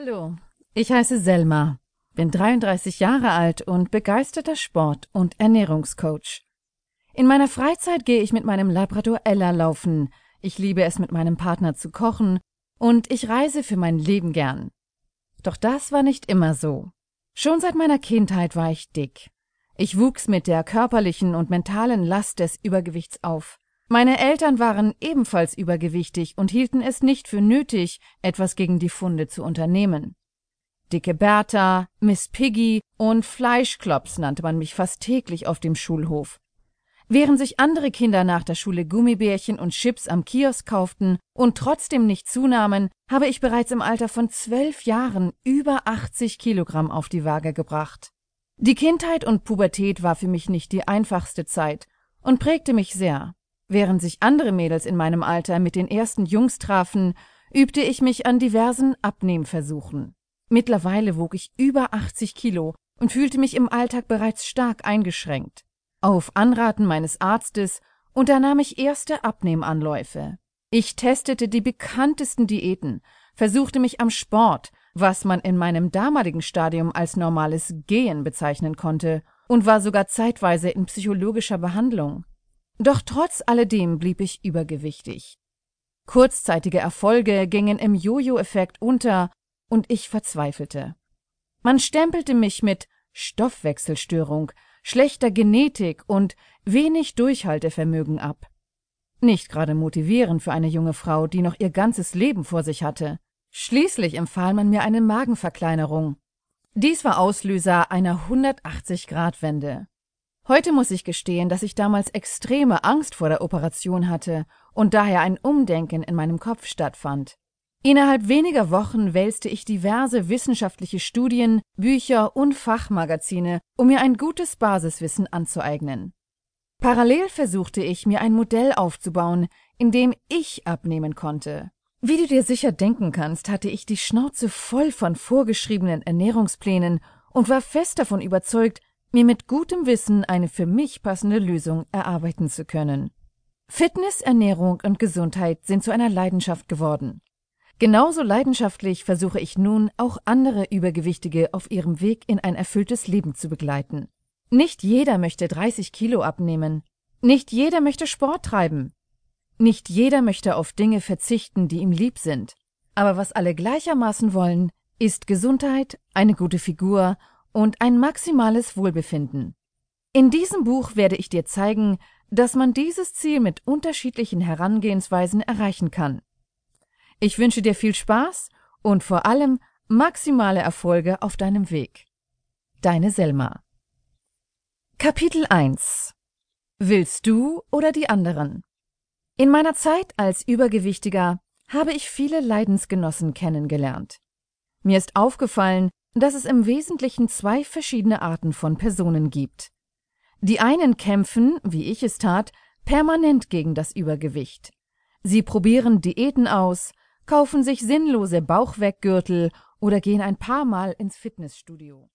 Hallo, ich heiße Selma, bin 33 Jahre alt und begeisterter Sport- und Ernährungscoach. In meiner Freizeit gehe ich mit meinem Labrador Ella laufen, ich liebe es mit meinem Partner zu kochen und ich reise für mein Leben gern. Doch das war nicht immer so. Schon seit meiner Kindheit war ich dick. Ich wuchs mit der körperlichen und mentalen Last des Übergewichts auf. Meine Eltern waren ebenfalls übergewichtig und hielten es nicht für nötig, etwas gegen die Funde zu unternehmen. Dicke Bertha, Miss Piggy und Fleischklops nannte man mich fast täglich auf dem Schulhof. Während sich andere Kinder nach der Schule Gummibärchen und Chips am Kiosk kauften und trotzdem nicht zunahmen, habe ich bereits im Alter von zwölf Jahren über 80 Kilogramm auf die Waage gebracht. Die Kindheit und Pubertät war für mich nicht die einfachste Zeit und prägte mich sehr. Während sich andere Mädels in meinem Alter mit den ersten Jungs trafen, übte ich mich an diversen Abnehmversuchen. Mittlerweile wog ich über 80 Kilo und fühlte mich im Alltag bereits stark eingeschränkt. Auf Anraten meines Arztes unternahm ich erste Abnehmanläufe. Ich testete die bekanntesten Diäten, versuchte mich am Sport, was man in meinem damaligen Stadium als normales Gehen bezeichnen konnte, und war sogar zeitweise in psychologischer Behandlung. Doch trotz alledem blieb ich übergewichtig. Kurzzeitige Erfolge gingen im Jojo-Effekt unter und ich verzweifelte. Man stempelte mich mit Stoffwechselstörung, schlechter Genetik und wenig Durchhaltevermögen ab. Nicht gerade motivierend für eine junge Frau, die noch ihr ganzes Leben vor sich hatte. Schließlich empfahl man mir eine Magenverkleinerung. Dies war Auslöser einer 180-Grad-Wende. Heute muss ich gestehen, dass ich damals extreme Angst vor der Operation hatte und daher ein Umdenken in meinem Kopf stattfand. Innerhalb weniger Wochen wälzte ich diverse wissenschaftliche Studien, Bücher und Fachmagazine, um mir ein gutes Basiswissen anzueignen. Parallel versuchte ich, mir ein Modell aufzubauen, in dem ich abnehmen konnte. Wie du dir sicher denken kannst, hatte ich die Schnauze voll von vorgeschriebenen Ernährungsplänen und war fest davon überzeugt, mir mit gutem Wissen eine für mich passende Lösung erarbeiten zu können. Fitness, Ernährung und Gesundheit sind zu einer Leidenschaft geworden. Genauso leidenschaftlich versuche ich nun, auch andere Übergewichtige auf ihrem Weg in ein erfülltes Leben zu begleiten. Nicht jeder möchte 30 Kilo abnehmen. Nicht jeder möchte Sport treiben. Nicht jeder möchte auf Dinge verzichten, die ihm lieb sind. Aber was alle gleichermaßen wollen, ist Gesundheit, eine gute Figur und ein maximales Wohlbefinden. In diesem Buch werde ich dir zeigen, dass man dieses Ziel mit unterschiedlichen Herangehensweisen erreichen kann. Ich wünsche dir viel Spaß und vor allem maximale Erfolge auf deinem Weg. Deine Selma. Kapitel 1 Willst du oder die anderen? In meiner Zeit als Übergewichtiger habe ich viele Leidensgenossen kennengelernt. Mir ist aufgefallen, dass es im Wesentlichen zwei verschiedene Arten von Personen gibt. Die einen kämpfen, wie ich es tat, permanent gegen das Übergewicht. Sie probieren Diäten aus, kaufen sich sinnlose Bauchweggürtel oder gehen ein paar Mal ins Fitnessstudio.